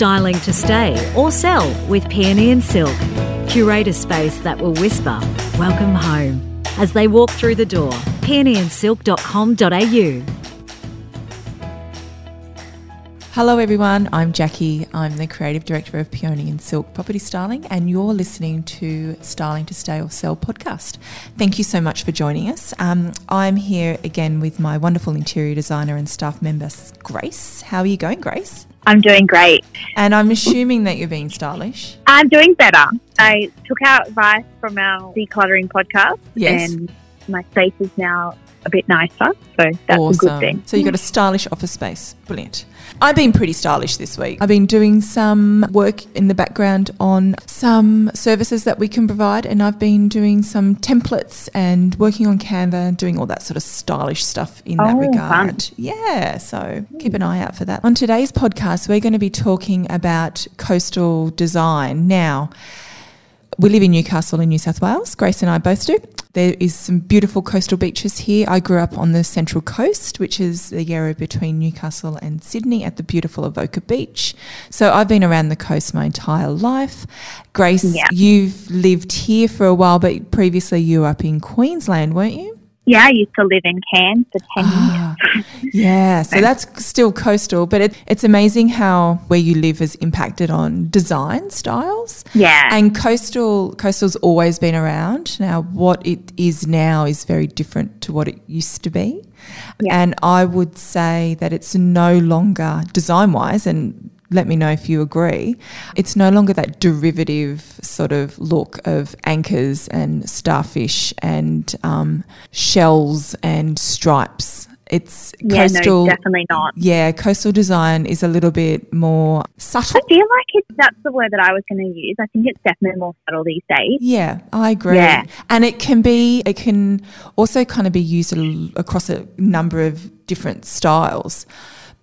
Styling to stay or sell with Peony and Silk. Curate a space that will whisper, Welcome home, as they walk through the door. peonyandsilk.com.au. Hello, everyone. I'm Jacci. I'm the creative director of Peony and Silk Property Styling, and you're listening to Styling to Stay or Sell podcast. Thank you so much for joining us. Um, I'm here again with my wonderful interior designer and staff member, Grace. How are you going, Grace? I'm doing great. And I'm assuming that you're being stylish. I'm doing better. I took out advice from our decluttering podcast, Yes. and my space is now a bit nicer. So that's awesome. a good thing. So you've got a stylish office space. Brilliant. I've been pretty stylish this week. I've been doing some work in the background on some services that we can provide, and I've been doing some templates and working on Canva and doing all that sort of stylish stuff in that Oh, regard. fun. Yeah, so keep an eye out for that. On today's podcast, we're going to be talking about coastal design. Now, we live in Newcastle in New South Wales. Grace and I both do. There is some beautiful coastal beaches here. I grew up on the Central Coast, which is the area between Newcastle and Sydney at the beautiful Avoca Beach. So I've been around the coast my entire life. Grace, Yeah. you've lived here for a while, but previously you were up in Queensland, weren't you? Yeah, I used to live in Cairns for 10 years. Ah, yeah, so that's still coastal, but it, it's amazing how where you live has impacted on design styles. Yeah. And coastal coastal's always been around. Now what it is now is very different to what it used to be. Yeah. And I would say that it's no longer design wise and let me know if you agree. It's no longer that derivative sort of look of anchors and starfish and um, shells and stripes. It's yeah, coastal. no, definitely not. Yeah, coastal design is a little bit more subtle. I feel like it's, that's the word that I was going to use. I think it's definitely more subtle these days. Yeah, I agree. Yeah. And it can be, it can also kind of be used a- across a number of different styles.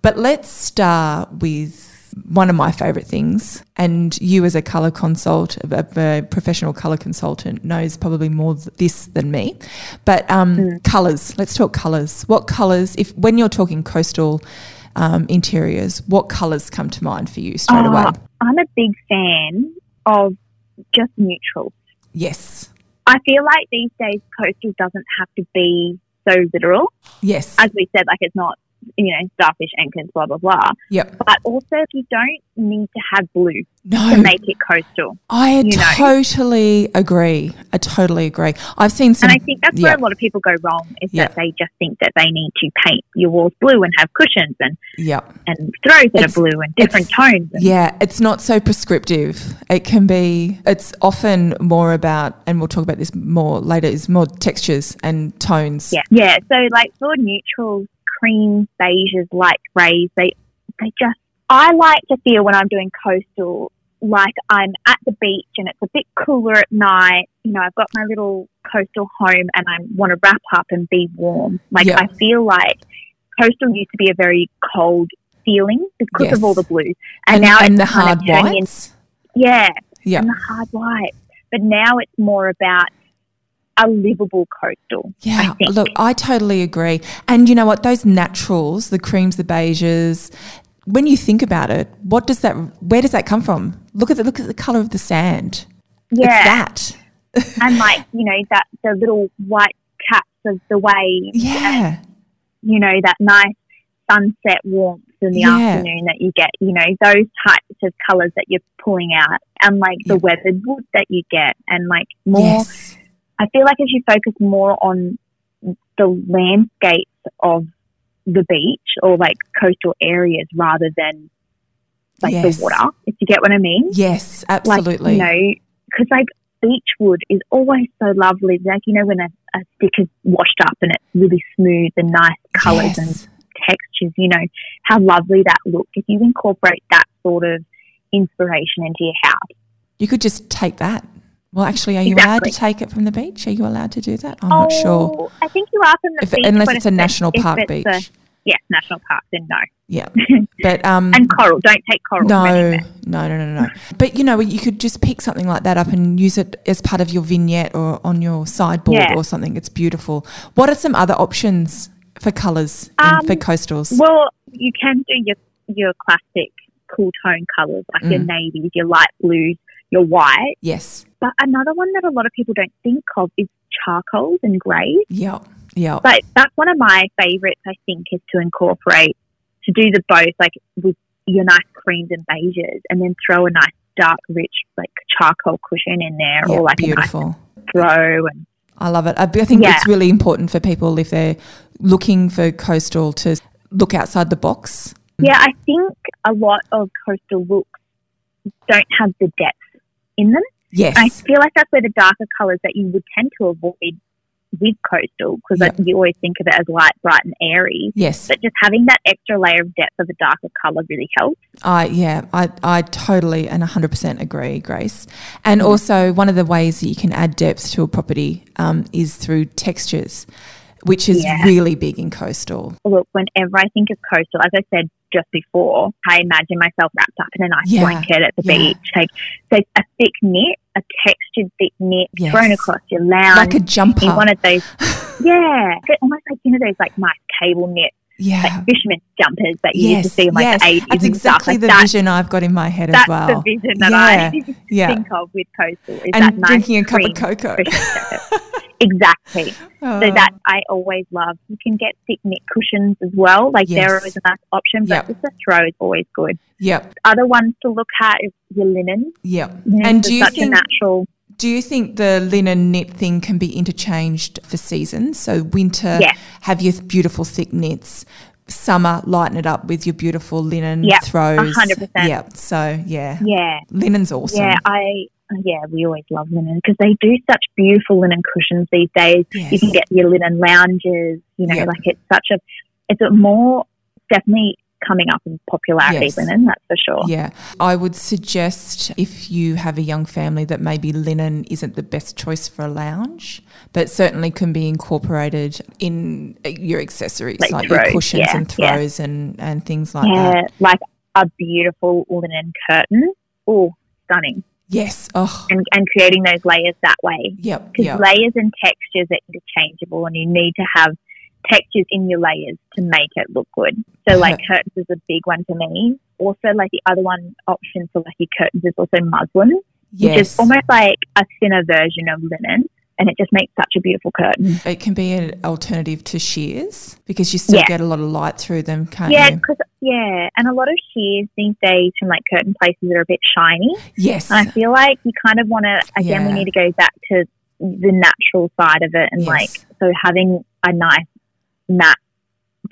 But let's start with one of my favorite things. And you, as a color consult, a, a professional color consultant, knows probably more th- this than me. But um, colors, let's talk colors. What colors, if when you're talking coastal um, interiors, what colors come to mind for you straight Oh, away? I'm a big fan of just neutral. Yes. I feel like these days coastal doesn't have to be so literal. Yes. As we said, like it's not, you know, starfish anchors, blah, blah, blah. yep. But also, you don't need to have blue No. to make it coastal. I you know. totally agree. I totally agree. I've seen some. And I think that's yeah. where a lot of people go wrong is Yeah. that they just think that they need to paint your walls blue and have cushions and, yeah, and throws that It's- are blue and different tones. And, yeah. It's not so prescriptive. It can be. It's often more about, and we'll talk about this more later. Is more textures and tones. yeah. Yeah. So, like for neutrals, cream, beiges, light greys, they, they just, I like to feel when I'm doing coastal like I'm at the beach and it's a bit cooler at night. You know, I've got my little coastal home and I want to wrap up and be warm. Like, Yeah. I feel like coastal used to be a very cold feeling because Yes. of all the blue, And, and, now and it's the kind hard of turning in- yeah, Yeah, and the hard white. But now it's more about a livable coastal. yeah. I. Look, I totally agree. And you know what? Those naturals, the creams, the beiges. When you think about it, what does that? Where does that come from? Look at the look at the color of the sand. yeah, It's that. and like you know that the little white caps of the waves. Yeah. You know that nice sunset warmth in the Yeah. afternoon that you get. You know those types of colours that you're pulling out, and like the Yeah. weathered wood that you get, and like more. Yes. I feel like if you focus more on the landscapes of the beach or like coastal areas rather than like Yes. the water, if you get what I mean. Yes, Like, absolutely. you know, because like beach wood is always so lovely. Like, you know, when a, a stick is washed up and it's really smooth and nice colours and textures, you know, how lovely that looks. If you incorporate that sort of inspiration into your house. You could just take that. Well, actually, are you allowed to take it from the beach? Are you allowed to do that? I'm not sure. Oh, I think you are from the If, beach. unless it's a national park beach. A, yes, national park, then no. yeah. But um And coral, don't take coral. no, no, no, no, no. But you know, you could just pick something like that up and use it as part of your vignette or on your sideboard Yeah. or something. It's beautiful. What are some other options for colours Um, for coastals? Well, you can do your your classic cool tone colours like your Mm. navies, your light blues, your white. Yes. But another one that a lot of people don't think of is charcoals and greys. Yep. Yep. But that's one of my favourites, I think, is to incorporate, to do the both, like with your nice creams and beiges, and then throw a nice dark, rich, like charcoal cushion in there, or like beautiful. a nice throw. And I love it. I, I think Yeah. it's really important for people if they're looking for coastal to look outside the box. yeah, I think a lot of coastal looks don't have the depth in them. Yes. I feel like that's where the darker colours that you would tend to avoid with coastal, because Yep. you always think of it as light, bright, and airy. yes. But just having that extra layer of depth of a darker colour really helps. I yeah, I, I totally and 100% agree, Grace. And Mm-hmm. also, one of the ways that you can add depth to a property um, is through textures, which is Yeah. really big in coastal. look, whenever I think of coastal, as I said just before, I imagine myself wrapped up in a nice Yeah, blanket at the yeah. beach. Like, so a thick knit, a textured thick knit Yes. thrown across your lounge. Like a jumper. in one of those, yeah, almost like you know those like nice cable knit, yeah. like fisherman jumpers that you used to see in like yes. the eighties. That's exactly Like the that- vision I've got in my head That's as well. That's the vision that yeah, I yeah. think of with coastal. Is and that nice drinking a cup of cocoa. exactly. Oh. So that I always love. You can get thick knit cushions as well. Like Yes. they're always a nice option, but Yep. just a throw is always good. Yep, Other ones to look at is your linen. yep. Linens And do you such think a natural? Do you think the linen knit thing can be interchanged for seasons? So winter, Yes. have your beautiful thick knits. Summer, lighten it up with your beautiful linen Yep, throws. 100%. Yeah. So yeah, Yeah, linen's awesome. yeah. I yeah, we always love linen because they do such beautiful linen cushions these days. You can get your linen lounges. You know, Yep. like it's such a, it's a more definitely coming up in popularity. Yes. Linen, that's for sure. Yeah, I would suggest if you have a young family that maybe linen isn't the best choice for a lounge, but certainly can be incorporated in uh, your accessories Like like, your cushions yeah, and yeah. throws and, and things like Yeah, that. like a beautiful linen curtain. Oh, stunning. Yes. Oh, And, and creating those layers that way. yep. Because Yep. layers and textures are interchangeable and you need to have textures in your layers to make it look good. So like curtains is a big one for me. Also like the other one option for like your curtains is also muslin, which is almost like a thinner version of linen. And it just makes such a beautiful curtain. It can be an alternative to shears because you still Yeah. get a lot of light through them, can't Yeah, you? because yeah, and a lot of shears these days from like curtain places are a bit shiny. Yes. And I feel like you kind of want to, again, we need to go back to the natural side of it. And Yes. like, so having a nice matte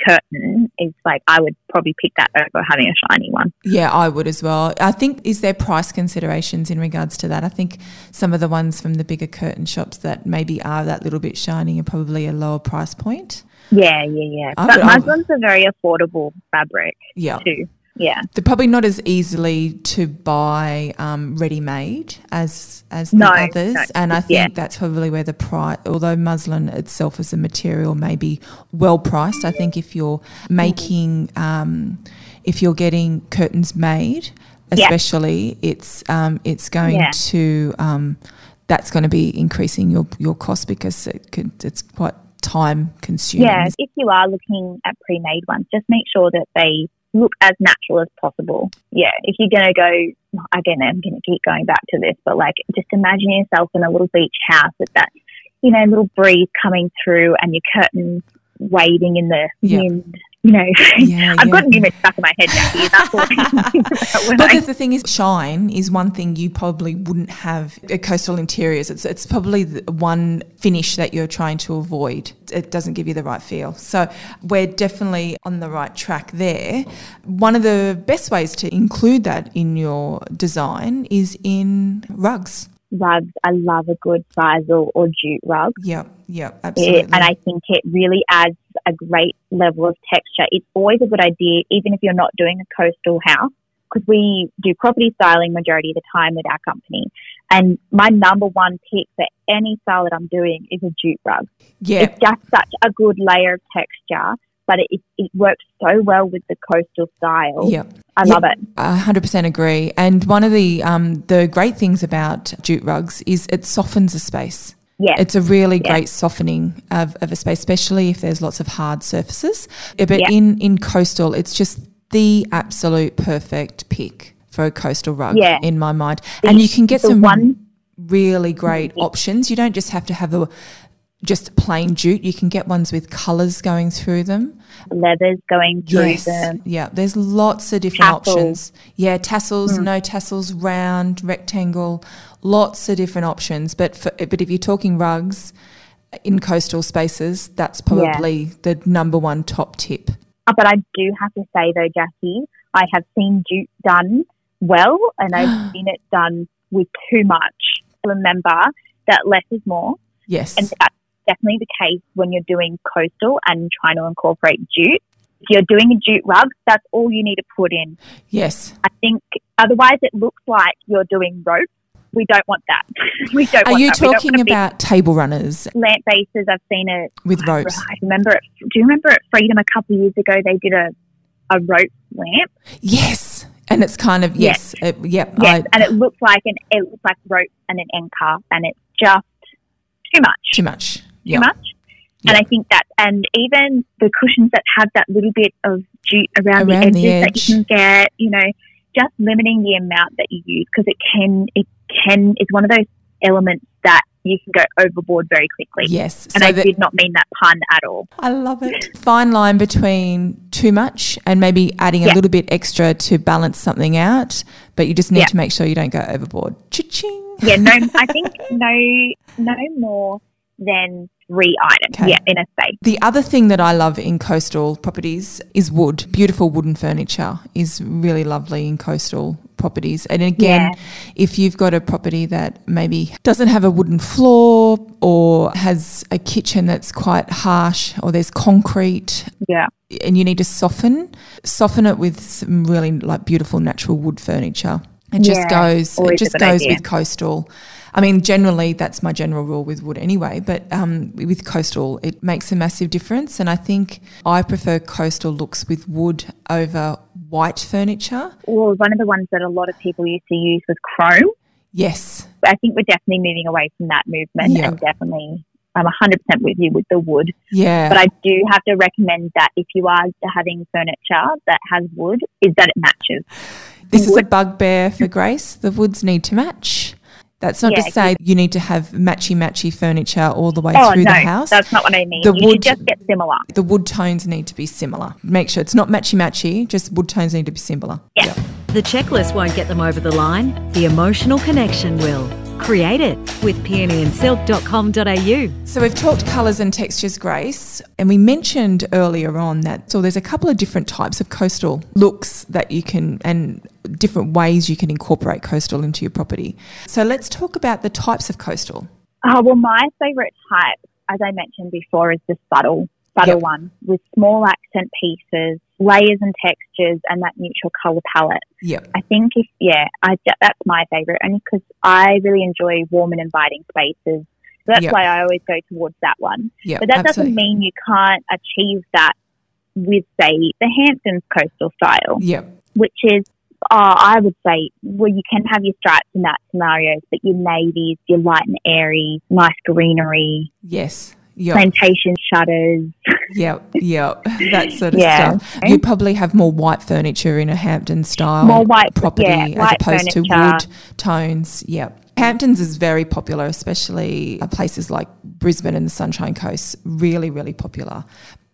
curtain is like, I would probably pick that over having a shiny one. Yeah, I would as well. I think is there price considerations in regards to that? I think some of the ones from the bigger curtain shops that maybe are that little bit shiny are probably a lower price point. Yeah, yeah, yeah. I but would- muslin's a very affordable fabric Yeah. too. Yeah. They're probably not as easily to buy um, ready made as as the No, others, no, and I think yeah. that's probably where the price. Although muslin itself as a material may be well priced, I think if you're making, um, if you're getting curtains made, Yeah. especially, it's um, it's going Yeah. to um, that's going to be increasing your your cost because it could, it's quite time consuming. Yeah. If you are looking at pre made ones, just make sure that they look as natural as possible. Yeah. If you're going to go, again, I'm going to keep going back to this, but like just imagine yourself in a little beach house with that, you know, little breeze coming through and your curtains waving in the Yeah. wind. You know, Yeah, I've yeah. got an image stuck in my head, Jacci. That's all I can think about when But I the, the thing is, shine is one thing you probably wouldn't have at coastal interiors. It's it's probably the one finish that you're trying to avoid. It doesn't give you the right feel. So we're definitely on the right track there. One of the best ways to include that in your design is in rugs. Rugs, I love a good sisal or jute rug. Yep, yep, It, absolutely. and I think it really adds a great level of texture. It's always a good idea, even if you're not doing a coastal house, because we do property styling majority of the time with our company. And my number one pick for any style that I'm doing is a jute rug. yeah, It's just such a good layer of texture, but it, it works so well with the coastal style. yep. I Yep. love it. I 100% agree. And one of the um, the great things about jute rugs is it softens a space. Yeah. It's a really Yeah. great softening of, of a space, especially if there's lots of hard surfaces. But Yeah. in, in coastal, it's just the absolute perfect pick for a coastal rug Yeah. in my mind. And you can get some one- really great options. You don't just have to have the just plain jute. You can get ones with colours going through them. Leathers going through Yes. them. Yeah. There's lots of different Tassels. options. Yeah, tassels, Hmm. no tassels, round, rectangle, lots of different options. But for, but if you're talking rugs in coastal spaces, that's probably the number one top tip. Uh, But I do have to say though, Jacci, I have seen jute done well, and I've seen it done with too much. Remember that less is more, Yes. and that's definitely the case when you're doing coastal and trying to incorporate jute. If you're doing a jute rug, that's all you need to put in. yes. I think otherwise it looks like you're doing rope. We don't want that. we don't. Are want you that. Talking want a big about table runners lamp bases? I've seen it with ropes? I remember it. Do you remember at Freedom a couple of years ago? They did a a rope lamp. Yes. And it's kind of yes, it- yep. Yes, I, and it looks like an it looks like rope and an cuff, and it's just too much. too much. Too Yeah. much. And I think that, and even the cushions that have that little bit of jute around, Around the the edges that you can get, you know, just limiting the amount that you use because it can, it can, it's one of those elements that you can go overboard very quickly. Yes. And so I that- did not mean that pun at all. I love it. Fine line between too much and maybe adding a little bit extra to balance something out, but you just need Yeah. to make sure you don't go overboard. Cha-ching. Yeah, no, I think no, no more than three items. Okay. Yeah, in a space. The other thing that I love in coastal properties is wood. Beautiful wooden furniture is really lovely in coastal properties. And again, Yeah. if you've got a property that maybe doesn't have a wooden floor or has a kitchen that's quite harsh or there's concrete Yeah. and you need to soften, soften it with some really like beautiful natural wood furniture. It just Yeah, goes. It just goes idea. with coastal. I mean, generally that's my general rule with wood anyway. But um, with coastal, it makes a massive difference, and I think I prefer coastal looks with wood over white furniture. Well, one of the ones that a lot of people used to use was chrome. Yes, I think we're definitely moving away from that movement Yeah. and definitely I'm 100% with you with the wood. yeah, But I do have to recommend that if you are having furniture that has wood, is that it matches. this is a bugbear for Grace. The woods need to match. That's not Yeah, to say you need to have matchy matchy furniture all the way Oh, through no, the house. that's not what I mean. The you wood- should just get similar. the wood tones need to be similar. Make sure it's not matchy matchy, just wood tones need to be similar. Yeah. The checklist won't get them over the line, the emotional connection will. Create it with peonyandsilk.com.au. So we've talked colours and textures, Grace, and we mentioned earlier on that so there's a couple of different types of coastal looks that you can and different ways you can incorporate coastal into your property. So let's talk about the types of coastal. Oh, well, my favourite type, as I mentioned before, is the subtle, subtle Yep. one with small accent pieces, layers and textures, and that neutral colour palette. Yep. I think if yeah, I that's my favorite only because I really enjoy warm and inviting spaces. So that's Yep. why I always go towards that one. Yep. But that absolutely. doesn't mean you can't achieve that with say the Hamptons coastal style, Yep. which is uh, I would say well you can have your stripes in that scenarios, but your navies, your light and airy, nice greenery, Yes. Yep. plantation shutters. Yep. Yep. That sort of Yeah. stuff. You probably have more white furniture in a Hampton style More white- property yeah, as white opposed to wood tones. Yep. Hamptons is very popular, especially uh, places like Brisbane and the Sunshine Coast. Really, really popular.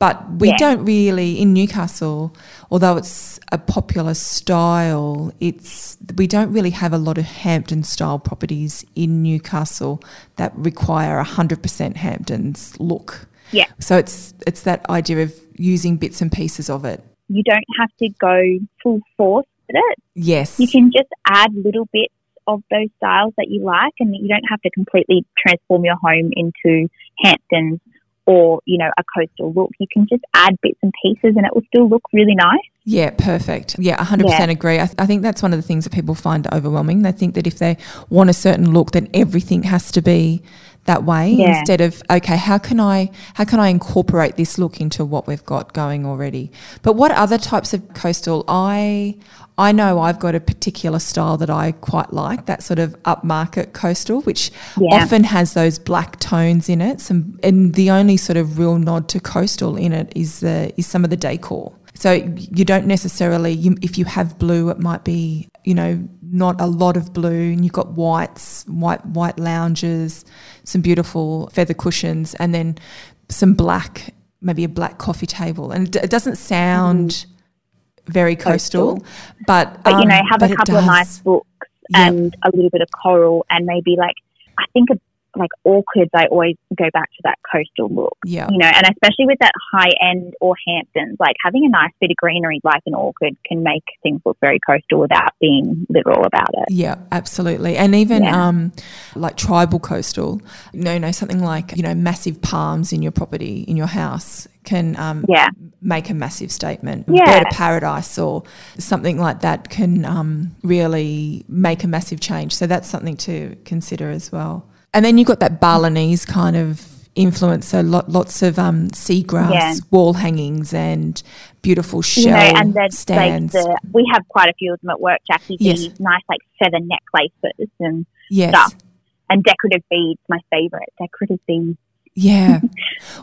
But we Yeah. don't really in Newcastle, although it's a popular style. It's we don't really have a lot of Hampton style properties in Newcastle that require a hundred percent Hamptons look. Yeah. So it's it's that idea of using bits and pieces of it. You don't have to go full force with it. Yes. You can just add little bits of those styles that you like, and you don't have to completely transform your home into Hamptons or you know a coastal look. You can just add bits and pieces, and it will still look really nice. Yeah, perfect. Yeah, 100% Yeah. agree. I, th- I think that's one of the things that people find overwhelming. They think that if they want a certain look, then everything has to be that way Yeah. instead of okay how can i how can i incorporate this look into what we've got going already but what other types of coastal i i know i've got a particular style that i quite like that sort of upmarket coastal which Yeah. often has those black tones in it some and the only sort of real nod to coastal in it is the is some of the decor So you don't necessarily, you, if you have blue, it might be, you know, not a lot of blue, and you've got whites, white white lounges, some beautiful feather cushions, and then some black, maybe a black coffee table. And it doesn't sound very coastal, Coastal. but But you know, um, have a couple of nice books Yep. and a little bit of coral, and maybe like I think of like orchids. I always go back to that coastal look. Yeah, you know, and especially with that high end or Hamptons, like having a nice bit of greenery like an orchid can make things look very coastal without being literal about it. Yeah, absolutely. And even Yeah. um, like tribal coastal, no, no, something like, you know, massive palms in your property, in your house can um, Yeah. make a massive statement. Yeah. Bird of paradise or something like that can um, really make a massive change. So that's something to consider as well. And then you've got that Balinese kind of influence. So lot, lots of um, seagrass Yeah. wall hangings and beautiful shell you know, and like stands. the we have quite a few of them at work, Jacci. Yes. These nice like feather necklaces and yes. stuff. And decorative beads, my favourite. Decorative beads. Yeah.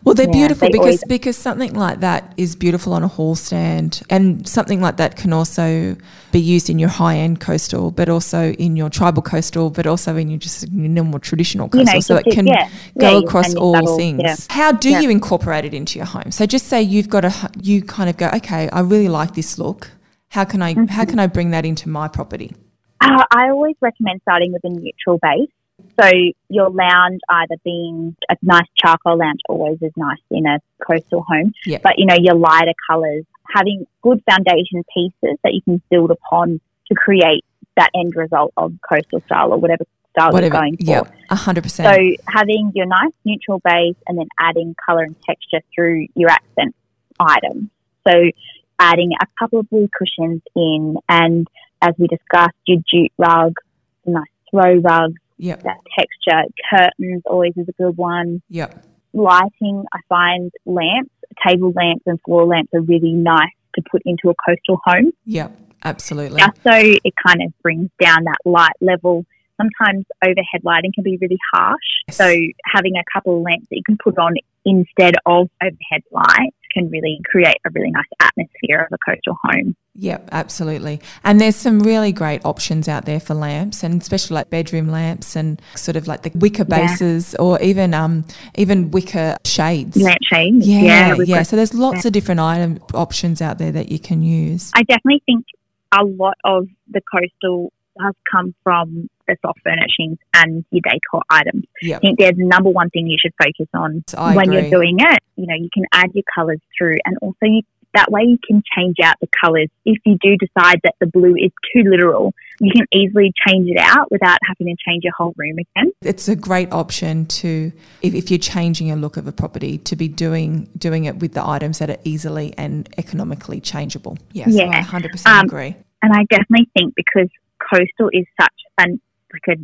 Well, they're Yeah, beautiful they because always- because something like that is beautiful on a hall stand, and something like that can also be used in your high end coastal, but also in your tribal coastal, but also in your just normal traditional You know, coastal. so it can yeah. go Yeah, across all that'll- things. How do you incorporate it into your home? So just say you've got a you kind of go, okay, I really like this look. How can I how Mm-hmm. can I bring that into my property? Uh, I always recommend starting with a neutral base. So your lounge either being a nice charcoal lounge always is nice in a coastal home. Yeah. But you know, your lighter colours, having good foundation pieces that you can build upon to create that end result of coastal style or whatever style Whatever. you're going for. Yeah, a hundred percent. So having your nice neutral base and then adding colour and texture through your accent items. So adding a couple of blue cushions in and as we discussed, your jute rug, nice throw rug, Yep. that texture. Curtains always is a good one. Yep. Lighting, I find lamps, table lamps and floor lamps are really nice to put into a coastal home Yep. Absolutely. just so it kind of brings down that light level. Sometimes overhead lighting can be really harsh. Yes. So having a couple of lamps that you can put on instead of overhead lights can really create a really nice atmosphere of a coastal home. Yep, absolutely. And there's some really great options out there for lamps, and especially like bedroom lamps and sort of like the wicker Yeah. bases, or even um even wicker shades. Lampshades. Yeah, yeah. we've So there's lots of different item options out there that you can use. I definitely think a lot of the coastal has come from the soft furnishings and your decor items. I Yep. think there's the number one thing you should focus on I when agree. you're doing it. You know, you can add your colours through, and also you, that way you can change out the colours. If you do decide that the blue is too literal, you can easily change it out without having to change your whole room again. It's a great option to if, if you're changing a look of a property to be doing doing it with the items that are easily and economically changeable. Yes, Yeah. I 100% Um, agree. And I definitely think because coastal is such an like a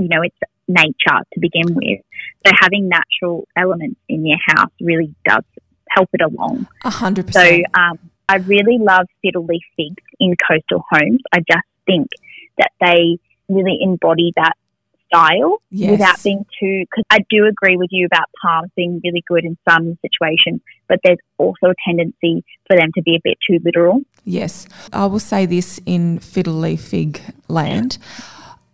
you know it's nature to begin with, so having natural elements in your house really does help it along. A 100%. So um, I really love fiddle leaf figs in coastal homes. I just think that they really embody that style Yes. without being too. Because I do agree with you about palms being really good in some situations, but there's also a tendency for them to be a bit too literal. Yes. I will say this in fiddle leaf fig land.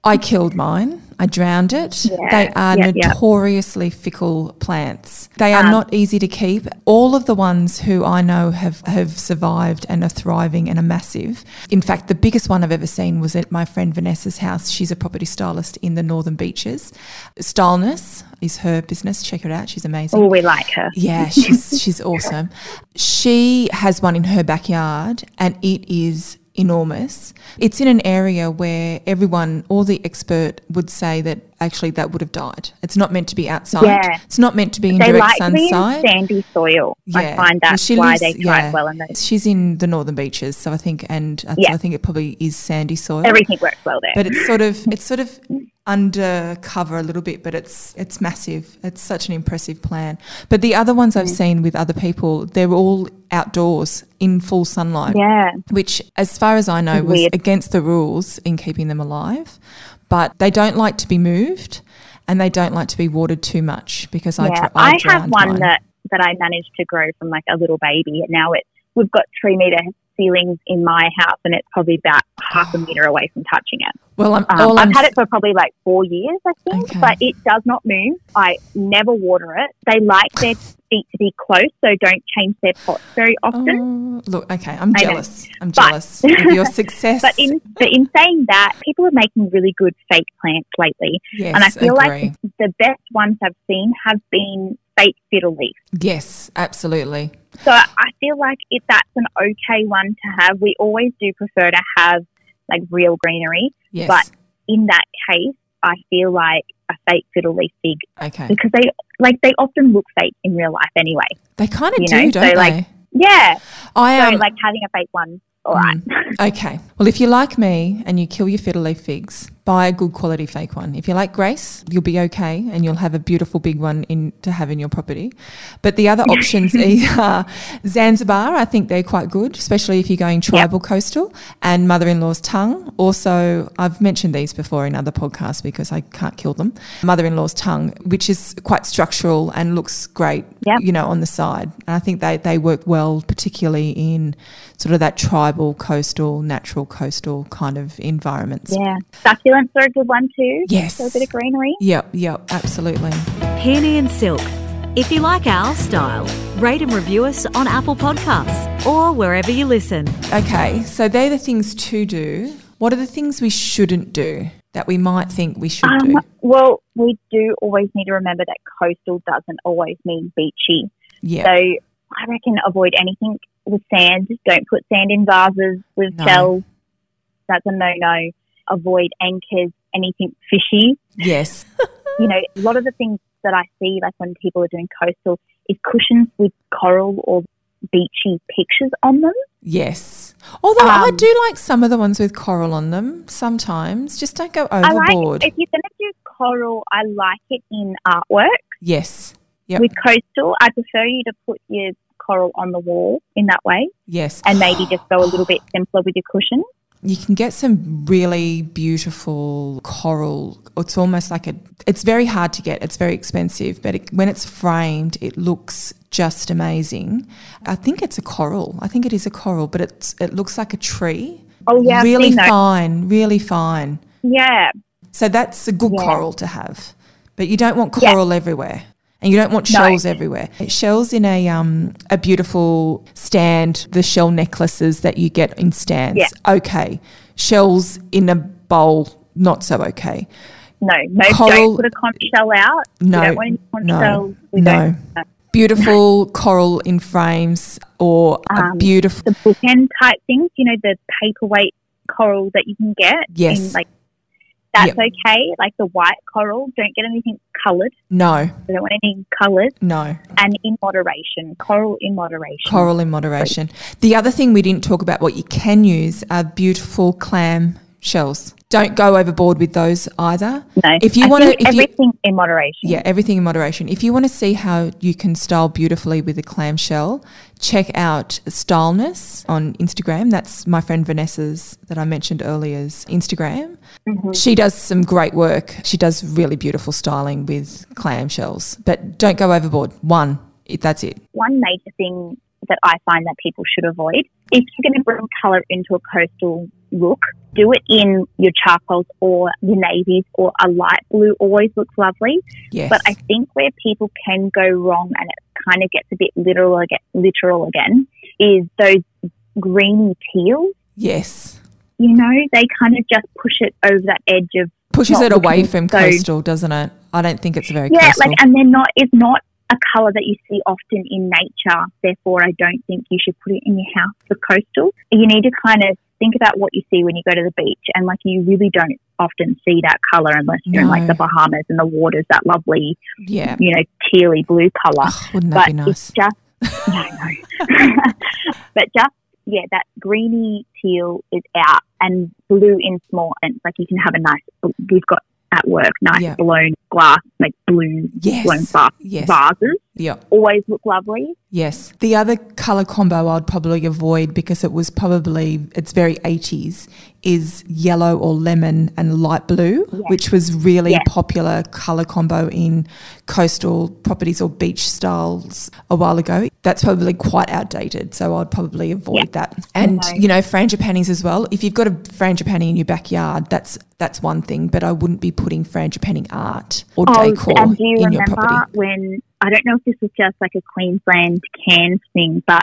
I killed mine. I drowned it. Yeah, They are yeah, yeah. notoriously fickle plants. They are Um, not easy to keep. All of the ones who I know have, have survived and are thriving and are massive. In fact, the biggest one I've ever seen was at my friend Vanessa's house. She's a property stylist in the Northern Beaches. Styleness is her business. Check her out. She's amazing. Oh, we like her. Yeah, she's she's awesome. She has one in her backyard and it is enormous. It's in an area where everyone, all the expert would say that actually that would have died. It's not meant to be outside. Yeah. It's not meant to be in They direct like to be in sunlight. sandy soil. Yeah. I find Well, that's she why lives- they thrive yeah. well in those. She's in the northern beaches, so I think, and Yeah. I think it probably is sandy soil. Everything works well there. But it's sort of it's sort of undercover a little bit, but it's it's massive. It's such an impressive plan. But the other ones Mm. I've seen with other people, they're all outdoors in full sunlight, yeah. which, as far as I know, was Weird. against the rules in keeping them alive. But they don't like to be moved, and they don't like to be watered too much because I dr- I, I, have one mine. that, that I managed to grow from like a little baby and now it's we've got three meter ceilings in my house, and it's probably about half a meter away from touching it. Well, I'm, um, I've I'm had it for probably like four years, I think, Okay. but it does not move. I never water it. They like their feet to be close, so don't change their pots very often. Oh, look, okay, I'm jealous. I'm But- jealous of your success. But in but in saying that, people are making really good fake plants lately, yes, and I feel agree. like the best ones I've seen have been fake fiddle leaf. yes, absolutely. So I feel like if that's an okay one to have, we always do prefer to have like real greenery. Yes. But in that case, I feel like a fake fiddle leaf fig okay. because they like they often look fake in real life anyway. They kind of do, know, don't so, like, they? Yeah. I So am. like having a fake one, all right. Mm. okay. Well, if you like me and you kill your fiddle leaf figs, buy a good quality fake one. If you like Grace, you'll be okay and you'll have a beautiful big one in to have in your property. But the other options are Zanzibar. I think they're quite good, especially if you're going tribal coastal, and mother-in-law's tongue. Also, I've mentioned these before in other podcasts because I can't kill them. Mother-in-law's tongue, which is quite structural and looks great, Yep. you know, on the side. And I think they, they work well, particularly in sort of that tribal, coastal, natural coastal kind of environments. yeah. Succulents are a good one too. Yes. So a bit of greenery. Yep, yep, absolutely. Peony and Silk. If you like our style, rate and review us on Apple Podcasts or wherever you listen. Okay, so they're the things to do. What are the things we shouldn't do that we might think we should do? Um, well, we do always need to remember that coastal doesn't always mean beachy. Yeah, So I reckon avoid anything with sand. Don't put sand in vases with No. shells. That's a no no. Avoid anchors, anything fishy. yes, You know, a lot of the things that I see, like when people are doing coastal, is cushions with coral or beachy pictures on them. yes. Although I Um, do like some of the ones with coral on them sometimes. Just don't go I overboard. like if you're going to do coral, I like it in artwork. yes, yep, With coastal, I prefer you to put your coral on the wall in that way, yes. and maybe just go a little bit simpler with your cushion. You can get some really beautiful coral. It's almost like a. It's very hard to get. It's very expensive, but it, when it's framed, it looks just amazing. I think it's a coral. I think it is a coral, but it's it looks like a tree. Oh yeah, really fine, really fine. Yeah, So that's a good Yeah. coral to have, but you don't want Yeah. coral everywhere. And you don't want No. shells everywhere. Shells in a um, a beautiful stand, the shell necklaces that you get in stands. Yeah. Okay. Shells in a bowl, not so okay. no, no, Coral- don't put a conch shell out. No, we don't want any conch no, shells. No. don't. Beautiful coral in frames or a Um, beautiful the bookend type things, you know, the paperweight coral that you can get. Yes. In, like that's Yep. okay. Like the white coral, don't get anything coloured. no, We don't want anything coloured. no. And in moderation, coral in moderation. Coral in moderation. The other thing we didn't talk about, what you can use are beautiful clam shells. Don't go overboard with those either. No, If you wanna- think if you- everything in moderation. Yeah, everything in moderation. If you want to see how you can style beautifully with a clamshell, check out Styleness on Instagram. That's my friend Vanessa's that I mentioned earlier's Instagram. Mm-hmm. She does some great work. She does really beautiful styling with clamshells, but don't go overboard. One, that's it. one major thing that I find that people should avoid if you're going to bring colour into a coastal look, do it in your charcoals or your navies or a light blue always looks lovely. Yes. But I think where people can go wrong and it kind of gets a bit literal again, literal again is those greeny teals. yes. You know, they kind of just push it over that edge of Pushes it away from so- coastal, doesn't it? I don't think it's very yeah, coastal. like, and they're not. It's not a color that you see often in nature. Therefore, I don't think you should put it in your house for coastal. You need to kind of think about what you see when you go to the beach, and like you really don't often see that color unless you're in like the Bahamas and the water's that lovely, yeah. you know, tealy blue color. Ugh, wouldn't that but be it's nice? just no, no. but just yeah, that greeny teal is out, and blue in small and like you can have a nice. We've got at work nice Yeah. blown glass, like blue Yes. blown glass Yes. vases. Yeah. always look lovely. Yes. The other color combo I'd probably avoid because it was probably, it's very 80s, is yellow or lemon and light blue, which was really Yes. a popular color combo in coastal properties or beach styles a while ago. That's probably quite outdated. So I'd probably avoid that. And, Okay. you know, frangipanis as well. If you've got a frangipani in your backyard, that's that's one thing, but I wouldn't be putting frangipani art or oh, decor Oh, and do you in your remember property. when I don't know if this was just like a Queensland Cairns thing, but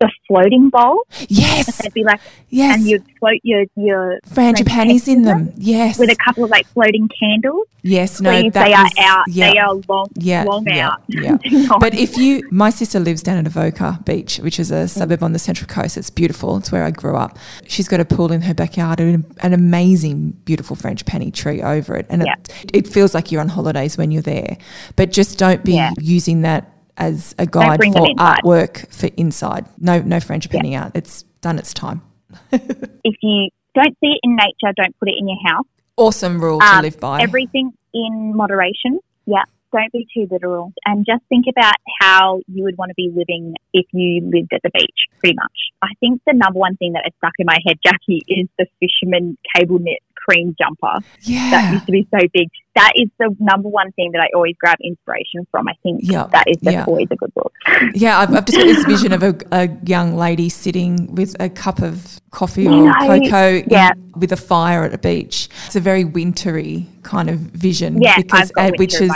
the floating bowl, Yes. they'd be like, Yes. and you'd float your your frangipanis in them. Yes. with a couple of like floating candles. yes. No, Please, they are was- out. Yeah. They are long, yeah, long yeah, out. Yeah. But if you, my sister lives down at Avoca Beach, which is a mm. suburb on the Central Coast. It's beautiful. It's where I grew up. She's got a pool in her backyard and an amazing, beautiful frangipani tree over it. And Yeah. it, it feels like you're on holidays when you're there. But just don't be using that as a guide for artwork for inside. No, no frangipani art. It's done its time. if you don't see it in nature, don't put it in your house. Awesome rule to Um, live by. Everything in moderation. Yeah. Don't be too literal. And just think about how you would want to be living if you lived at the beach, pretty much. I think the number one thing that is stuck in my head, Jacci, is the fisherman cable knit cream jumper Yeah. that used to be so big. That is the number one thing that I always grab inspiration from. I think Yeah, that is yeah. always a good look. Yeah, I've, I've just got this vision of a, a young lady sitting with a cup of coffee or No, cocoa in- with a fire at a beach. It's a very wintry kind of vision. Yeah, because uh, which is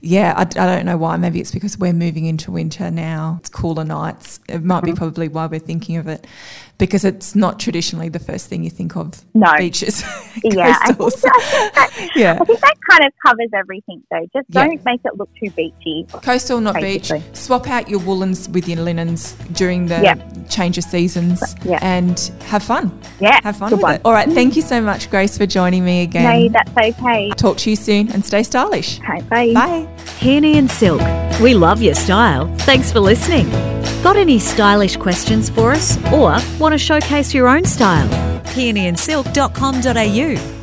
yeah, I, I don't know why. Maybe it's because we're moving into winter now. It's cooler nights. It might Mm-hmm. be probably why we're thinking of it because it's not traditionally the first thing you think of. No. beaches. Yeah, I think, that, I, think that, yeah. I think that kind of covers everything, though. Just Yeah. don't make it look too beachy. Coastal, not Basically. beach. Swap out your woolens with your linens during the Yeah. change of seasons Yeah. and have fun. Yeah, Have fun good with one. it. All right. Thank you so much, Grace, for joining me again. No, that's okay. Talk to you soon and stay stylish. Okay, bye. Bye. Peony and Silk. We love your style. Thanks for listening. Got any stylish questions for us or want to showcase your own style? Peonyandsilk.com.au